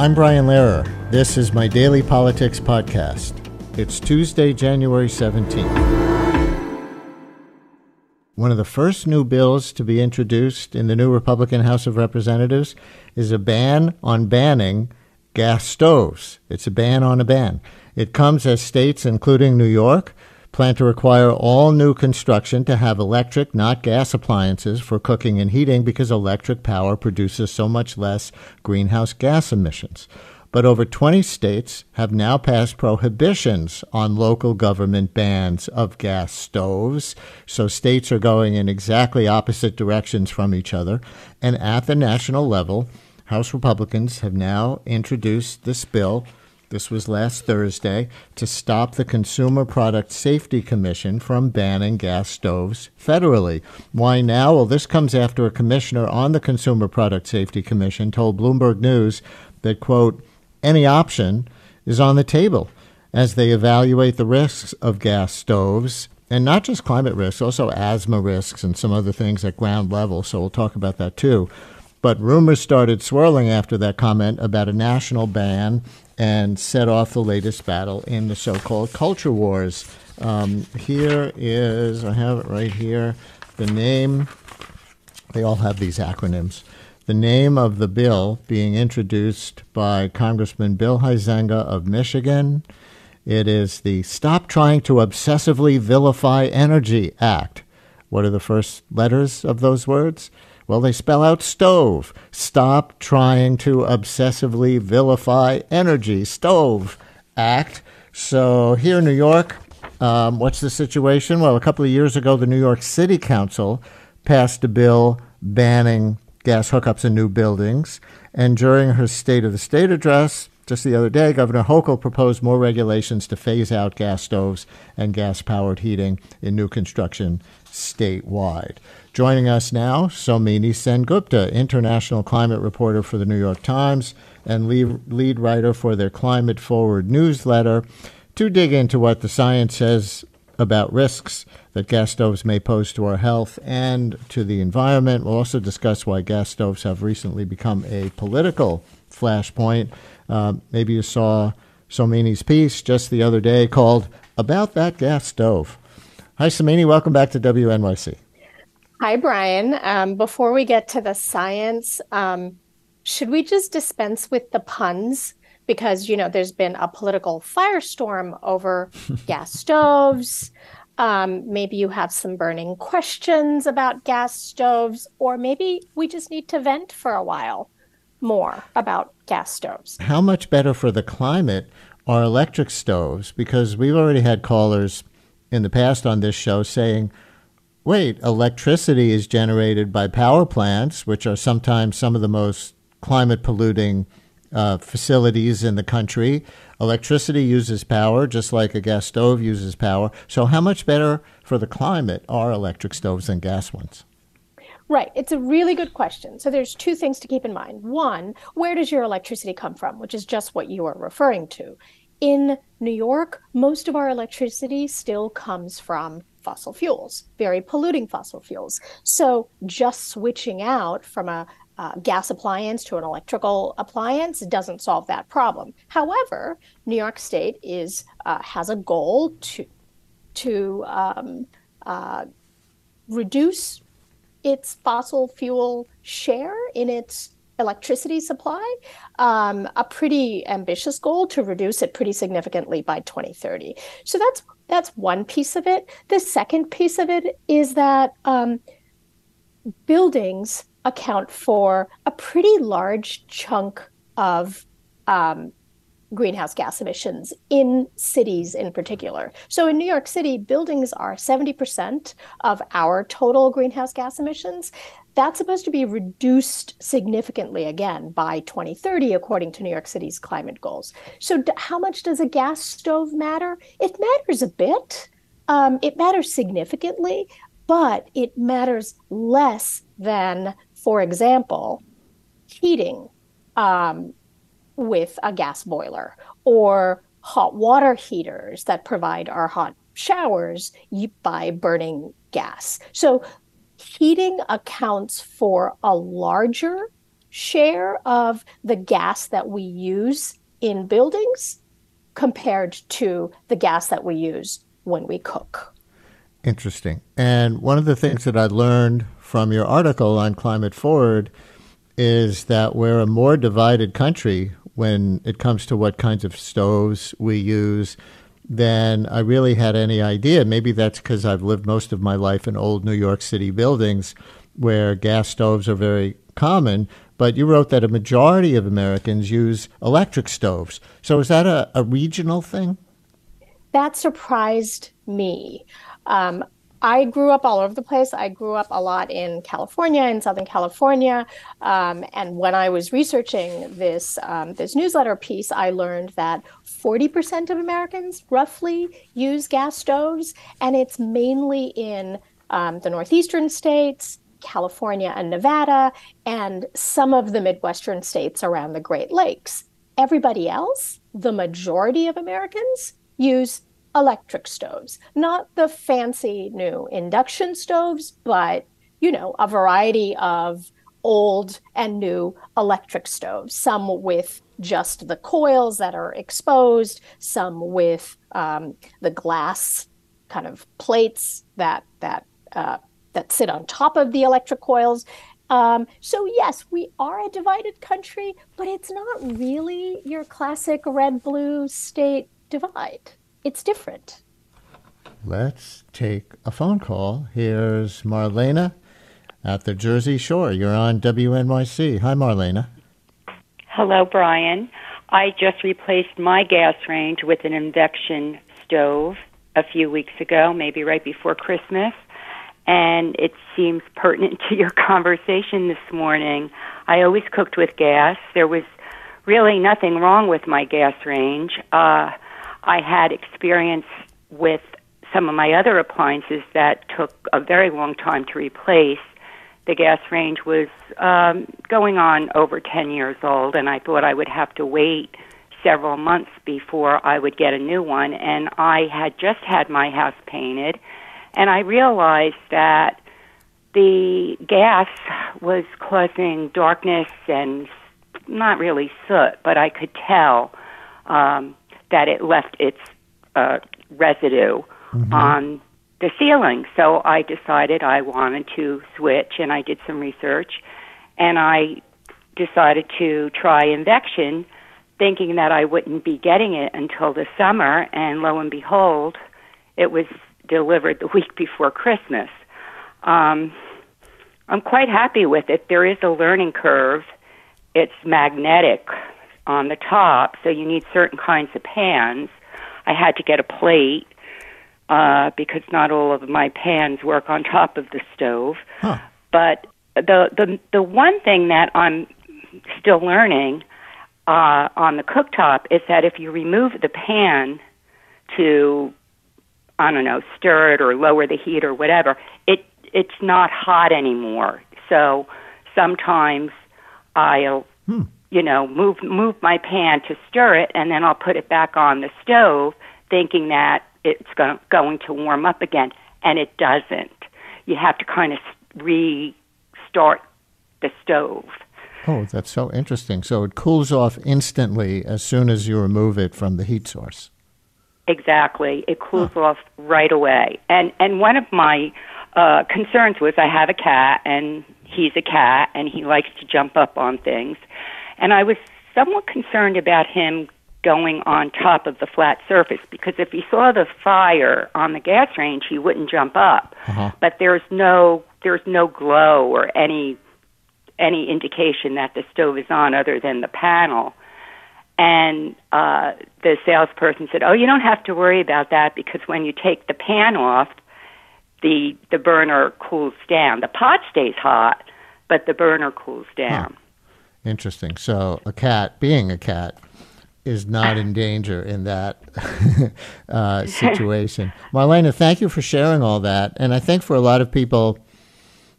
I'm Brian Lehrer. This is my daily politics podcast. It's Tuesday, January 17th. One of the first new bills to be introduced in the new Republican House of Representatives is a ban on banning gas stoves. It's a ban on a ban. It comes as states, including New York, plan to require all new construction to have electric, not gas appliances for cooking and heating because electric power produces so much less greenhouse gas emissions but over 20 states have now passed prohibitions on local government bans of gas stoves. So states are going in exactly opposite directions from each other. And at the national level, House Republicans have now introduced this bill. This was last Thursday to stop the Consumer Product Safety Commission from banning gas stoves federally. Why now? Well, this comes after a commissioner on the Consumer Product Safety Commission told Bloomberg News that, quote, any option is on the table as they evaluate the risks of gas stoves and not just climate risks, also asthma risks and some other things at ground level. So we'll talk about that too. But rumors started swirling after that comment about a national ban and set off the latest battle in the so called culture wars. Um, here is, I have it right here, the name. They all have these acronyms the name of the bill being introduced by Congressman Bill Huizenga of Michigan. It is the Stop Trying to Obsessively Vilify Energy Act. What are the first letters of those words? Well, they spell out stove. Stop trying to obsessively vilify energy. Stove Act. So here in New York, um, what's the situation? Well, a couple of years ago, the New York City Council passed a bill banning gas hookups in new buildings. And during her State of the State address just the other day, Governor Hochul proposed more regulations to phase out gas stoves and gas powered heating in new construction statewide. Joining us now, Somini Sengupta, international climate reporter for the New York Times and lead, writer for their Climate Forward newsletter, to dig into what the science says about risks that gas stoves may pose to our health and to the environment. We'll also discuss why gas stoves have recently become a political flashpoint. Uh, maybe you saw Somini's piece just the other day called About That Gas Stove. Hi, Somini. Welcome back to WNYC. Hi, Brian. Um, before we get to the science, um, should we just dispense with the puns? Because, you know, there's been a political firestorm over gas stoves. Um, maybe you have some burning questions about gas stoves, or maybe we just need to vent for a while more about gas stoves. How much better for the climate are electric stoves? Because we've already had callers in the past on this show saying, wait, electricity is generated by power plants, which are sometimes some of the most climate polluting uh, facilities in the country. Electricity uses power just like a gas stove uses power. So, how much better for the climate are electric stoves than gas ones? Right. It's a really good question. So there's two things to keep in mind. One, where does your electricity come from, which is just what you are referring to. In New York, most of our electricity still comes from fossil fuels, very polluting fossil fuels. So just switching out from a, uh, gas appliance to an electrical appliance doesn't solve that problem. However, New York State is uh, has a goal to to um, uh, reduce its fossil fuel share in its electricity supply. Um, a pretty ambitious goal to reduce it pretty significantly by 2030. So that's that's one piece of it. The second piece of it is that um, buildings account for a pretty large chunk of um, greenhouse gas emissions in cities in particular. So in New York City, buildings are 70% of our total greenhouse gas emissions. That's supposed to be reduced significantly again by 2030, according to New York City's climate goals. So, d- how much does a gas stove matter? It matters a bit. Um, it matters significantly, but it matters less than, for example, heating um, with a gas boiler or hot water heaters that provide our hot showers by burning gas. So heating accounts for a larger share of the gas that we use in buildings compared to the gas that we use when we cook. Interesting. And one of the things that I learned from your article on Climate Forward is that we're a more divided country when it comes to what kinds of stoves we use than I really had any idea. Maybe that's because I've lived most of my life in old New York City buildings where gas stoves are very common. But you wrote that a majority of Americans use electric stoves. So is that a, a regional thing? That surprised me. Um, I grew up all over the place. I grew up a lot in California, in Southern California, um, and when I was researching this um, this newsletter piece, I learned that 40% of Americans roughly use gas stoves, and it's mainly in um, the northeastern states, California and Nevada, and some of the midwestern states around the Great Lakes. Everybody else, the majority of Americans, use electric stoves, not the fancy new induction stoves, but you know, a variety of old and new electric stoves, some with just the coils that are exposed, some with um, the glass kind of plates that that uh, that sit on top of the electric coils. Um, so yes, we are a divided country, but it's not really your classic red blue state divide it's different. Let's take a phone call. Here's Marlena at the Jersey Shore. You're on WNYC. Hi, Marlena. Hello, Brian. I just replaced my gas range with an induction stove a few weeks ago, maybe right before Christmas. And it seems pertinent to your conversation this morning. I always cooked with gas. There was really nothing wrong with my gas range. Uh, I had experience with some of my other appliances that took a very long time to replace. The gas range was um, going on over 10 years old, and I thought I would have to wait several months before I would get a new one. And I had just had my house painted, and I realized that the gas was causing darkness and not really soot, but I could tell. Um, that it left its uh, residue mm-hmm. on the ceiling. So I decided I wanted to switch, and I did some research, and I decided to try Invection, thinking that I wouldn't be getting it until the summer, and lo and behold, it was delivered the week before Christmas. Um, I'm quite happy with it. There is a learning curve. It's magnetic, on the top, so you need certain kinds of pans. I had to get a plate uh, because not all of my pans work on top of the stove. Huh. But the the the one thing that I'm still learning uh, on the cooktop is that if you remove the pan to I don't know stir it or lower the heat or whatever, it it's not hot anymore. So sometimes I'll hmm you know, move move my pan to stir it, and then I'll put it back on the stove, thinking that it's go- going to warm up again, and it doesn't. You have to kind of restart the stove. Oh, that's so interesting. So it cools off instantly as soon as you remove it from the heat source. Exactly, it cools huh. off right away. And and one of my uh, concerns was I have a cat, and he's a cat, and he likes to jump up on things. And I was somewhat concerned about him going on top of the flat surface because if he saw the fire on the gas range, he wouldn't jump up. Uh-huh. But there's no there's no glow or any any indication that the stove is on other than the panel. And uh, the salesperson said, "Oh, you don't have to worry about that because when you take the pan off, the the burner cools down. The pot stays hot, but the burner cools down. Huh. Interesting. So a cat, being a cat, is not in danger in that uh, situation. Marlena, thank you for sharing all that. And I think for a lot of people,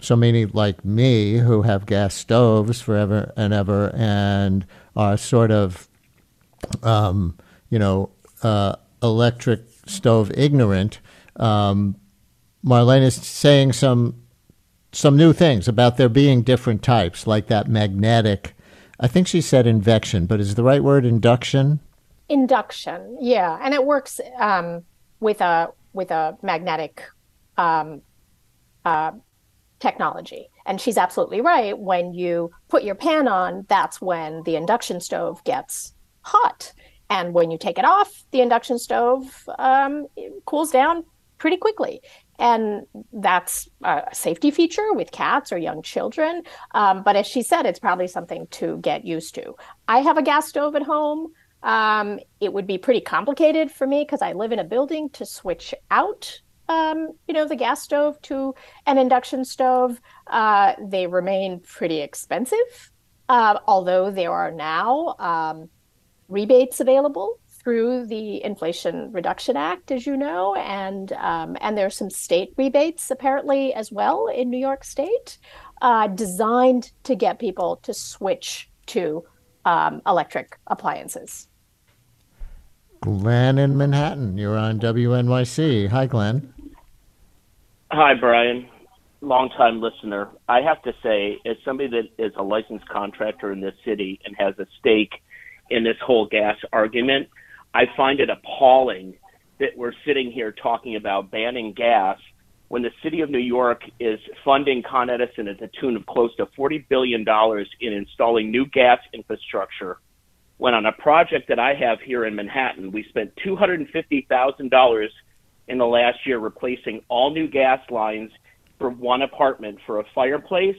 so many like me who have gas stoves forever and ever and are sort of, um, you know, uh, electric stove ignorant, um, Marlene is saying some some new things about there being different types, like that magnetic. I think she said invection, but is the right word induction? Induction, yeah, and it works um, with a with a magnetic um, uh, technology. And she's absolutely right. When you put your pan on, that's when the induction stove gets hot. And when you take it off, the induction stove um, cools down pretty quickly. And that's a safety feature with cats or young children. Um, but as she said, it's probably something to get used to. I have a gas stove at home. Um, it would be pretty complicated for me because I live in a building to switch out um, you know, the gas stove to an induction stove. Uh, they remain pretty expensive, uh, although there are now um, rebates available through the Inflation Reduction Act, as you know, and um, and there's some state rebates apparently as well in New York State, uh, designed to get people to switch to um, electric appliances. Glenn in Manhattan, you're on WNYC. Hi, Glenn. Hi, Brian. Longtime listener. I have to say, as somebody that is a licensed contractor in this city and has a stake in this whole gas argument, I find it appalling that we're sitting here talking about banning gas when the city of New York is funding Con Edison at the tune of close to $40 billion in installing new gas infrastructure. When on a project that I have here in Manhattan, we spent $250,000 in the last year replacing all new gas lines for one apartment for a fireplace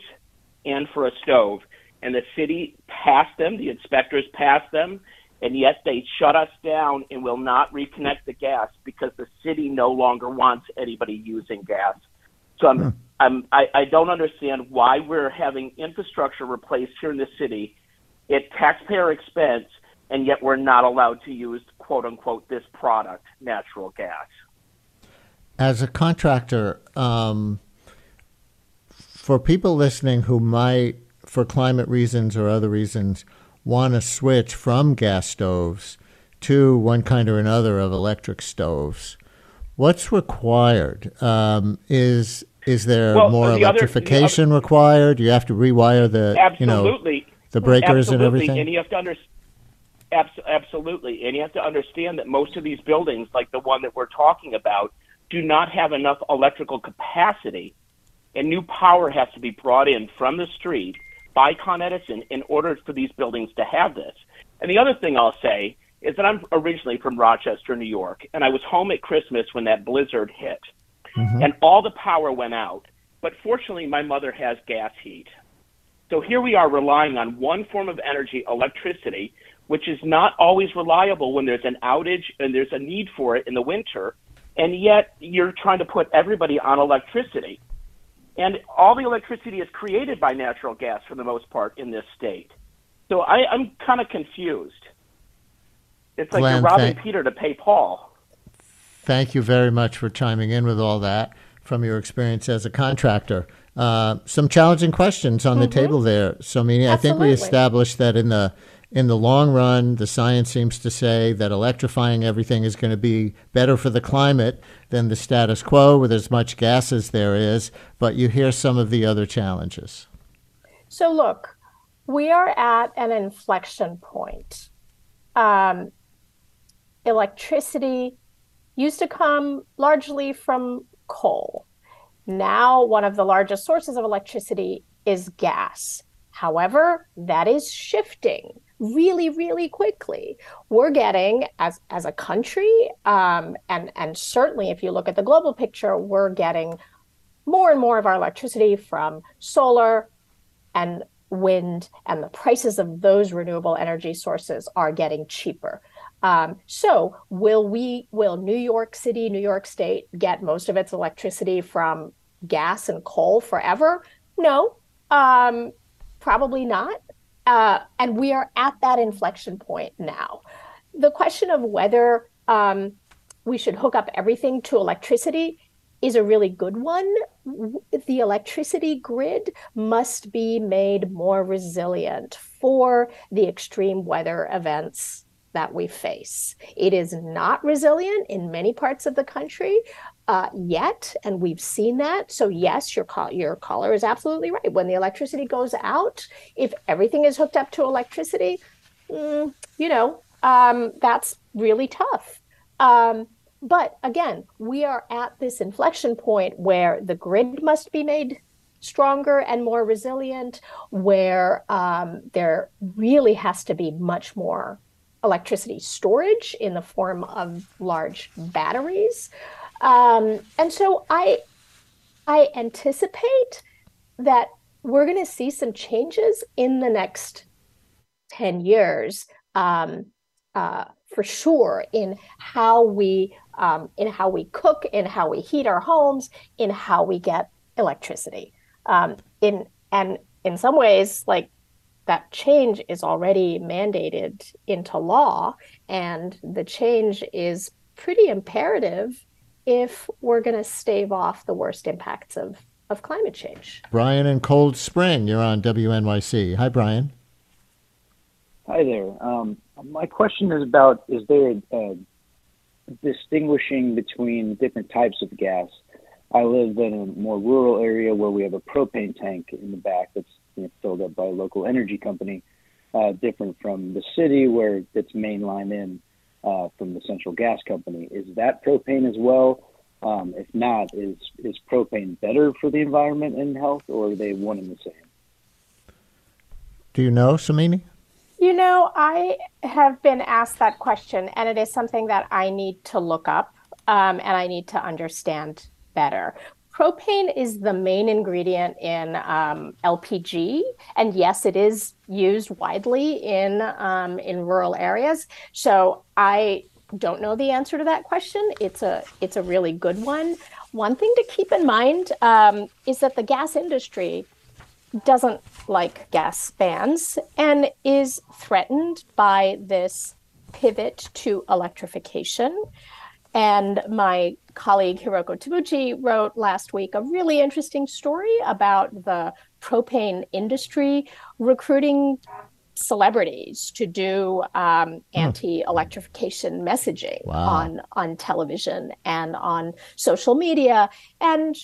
and for a stove. And the city passed them, the inspectors passed them, and yet they shut us down and will not reconnect the gas because the city no longer wants anybody using gas. So I'm, hmm. I'm, I, I don't understand why we're having infrastructure replaced here in the city at taxpayer expense, and yet we're not allowed to use quote unquote this product, natural gas. As a contractor, um, for people listening who might, for climate reasons or other reasons, want to switch from gas stoves to one kind or another of electric stoves, what's required? Um, is is there well, more the electrification other, other, required? You have to rewire the absolutely. you know the breakers absolutely. and everything. And you have to understand. Absolutely, and you have to understand that most of these buildings, like the one that we're talking about, do not have enough electrical capacity, and new power has to be brought in from the street by Con Edison in order for these buildings to have this. And the other thing I'll say is that I'm originally from Rochester, New York, and I was home at Christmas when that blizzard hit, mm-hmm. and all the power went out. But fortunately, my mother has gas heat. So here we are relying on one form of energy, electricity, which is not always reliable when there's an outage and there's a need for it in the winter. And yet you're trying to put everybody on electricity. And all the electricity is created by natural gas for the most part in this state. So I, am kind of confused. It's like Glenn, you're robbing thank, Peter to pay Paul. Thank you very much for chiming in with all that from your experience as a contractor. Uh, some challenging questions on mm-hmm. the table there, Somini. I think we established that in the in the long run, the science seems to say that electrifying everything is going to be better for the climate than the status quo with as much gas as there is. But you hear some of the other challenges. So, look, we are at an inflection point. Um, electricity used to come largely from coal. Now, one of the largest sources of electricity is gas. However, that is shifting really, really quickly. We're getting, as as a country, um, and and certainly if you look at the global picture, we're getting more and more of our electricity from solar and wind, and the prices of those renewable energy sources are getting cheaper. Um, so, will we? Will New York City, New York State get most of its electricity from gas and coal forever? No, Um, probably not. Uh, and we are at that inflection point now. The question of whether um, we should hook up everything to electricity is a really good one. The electricity grid must be made more resilient for the extreme weather events that we face. It is not resilient in many parts of the country uh, yet, and we've seen that. So yes, your call, your caller is absolutely right. When the electricity goes out, if everything is hooked up to electricity, mm, you know um, that's really tough. Um, but again, we are at this inflection point where the grid must be made stronger and more resilient, where um, there really has to be much more electricity storage in the form of large batteries. Um, and so I, I anticipate that we're going to see some changes in the next 10 years um, uh, for sure in how we um, in how we cook in how we heat our homes in how we get electricity. Um, in and in some ways like that change is already mandated into law and the change is pretty imperative if we're going to stave off the worst impacts of, of climate change. Brian in Cold Spring, you're on WNYC. Hi, Brian. Hi there. Um, my question is about is there a, a distinguishing between different types of gas? I live in a more rural area where we have a propane tank in the back that's you know, filled up by a local energy company, uh, different from the city where it's mainline in uh, from the central gas company. Is that propane as well? Um, if not, is is propane better for the environment and health, or are they one and the same? Do you know, Somini? You know, I have been asked that question, and it is something that I need to look up um, and I need to understand better. Propane is the main ingredient in um, LPG, and yes, it is used widely in um, in rural areas. So I don't know the answer to that question. It's a it's a really good one. One thing to keep in mind um, is that the gas industry doesn't like gas bans and is threatened by this pivot to electrification. And my colleague Hiroko Tabuchi wrote last week a really interesting story about the propane industry recruiting celebrities to do um, hmm. anti-electrification messaging wow. on on television and on social media and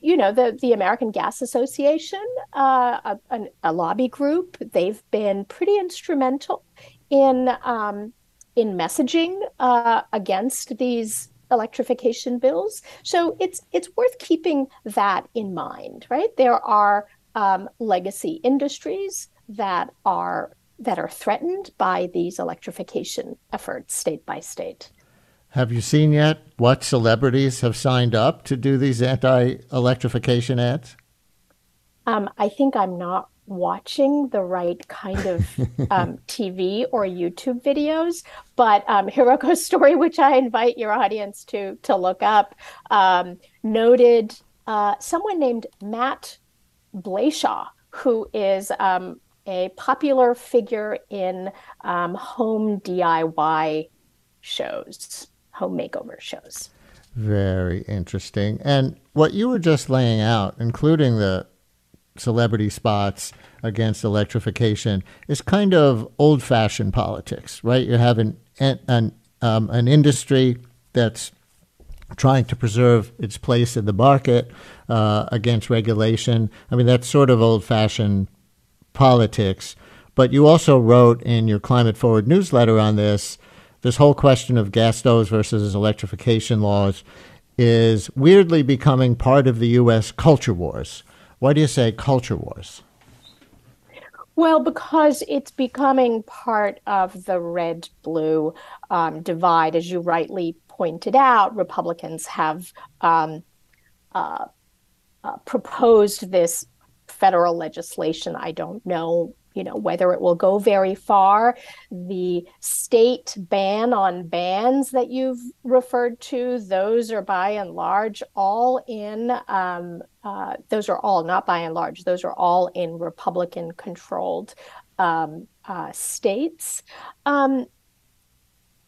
you know the the American Gas Association uh, a, a, lobby group they've been pretty instrumental in um, in messaging uh, against these electrification bills so it's it's worth keeping that in mind right there are um, legacy industries that are that are threatened by these electrification efforts state by state. Have you seen yet what celebrities have signed up to do these anti-electrification ads? Um, I think I'm not watching the right kind of um, TV or YouTube videos. But um, Hiroko's story, which I invite your audience to to look up, um, noted uh, someone named Matt Blashaw, who is um, a popular figure in um, home DIY shows, home makeover shows. Very interesting. And what you were just laying out, including the celebrity spots against electrification, is kind of old fashioned politics, right? You have an, an, um, an industry that's trying to preserve its place in the market uh, against regulation. I mean, that's sort of old fashioned politics. But you also wrote in your Climate Forward newsletter on this this whole question of gas stoves versus electrification laws is weirdly becoming part of the U.S. culture wars. Why do you say culture wars? Well, because it's becoming part of the red blue um, divide. As you rightly pointed out, Republicans have um, uh, uh, proposed this federal legislation. I don't know you know whether it will go very far the state ban on bans that you've referred to those are by and large all in um, uh, those are all not by and large those are all in republican controlled um, uh, states. Um,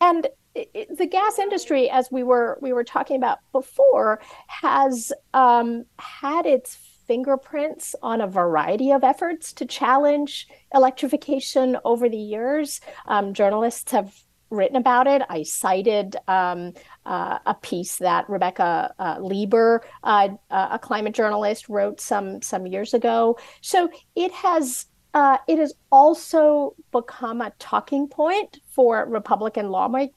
and the gas industry, as we were we were talking about before, has um, had its fingerprints on a variety of efforts to challenge electrification over the years. Um, journalists have written about it. I cited um, uh, a piece that Rebecca uh, Leber, uh, a climate journalist, wrote some some years ago. So it has. Uh, it has also become a talking point for Republican lawmakers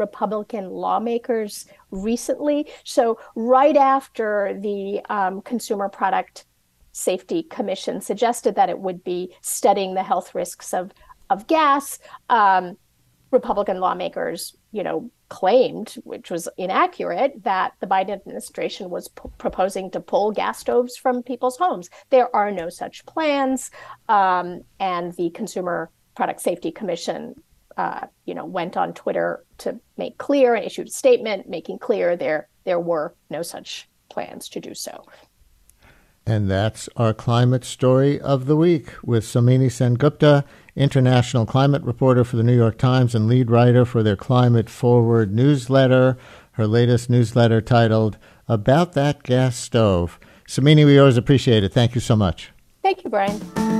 Republican lawmakers recently. So, right after the um, Consumer Product Safety Commission suggested that it would be studying the health risks of, of gas, um, Republican lawmakers, you know, claimed, which was inaccurate, that the Biden administration was p- proposing to pull gas stoves from people's homes. There are no such plans, um, and the Consumer Product Safety Commission uh, you know, went on Twitter to make clear and issued a statement making clear there there were no such plans to do so. And that's our climate story of the week with Somini Gupta, international climate reporter for the New York Times and lead writer for their Climate Forward newsletter. Her latest newsletter titled About That Gas Stove. Somini, we always appreciate it. Thank you so much. Thank you, Brian.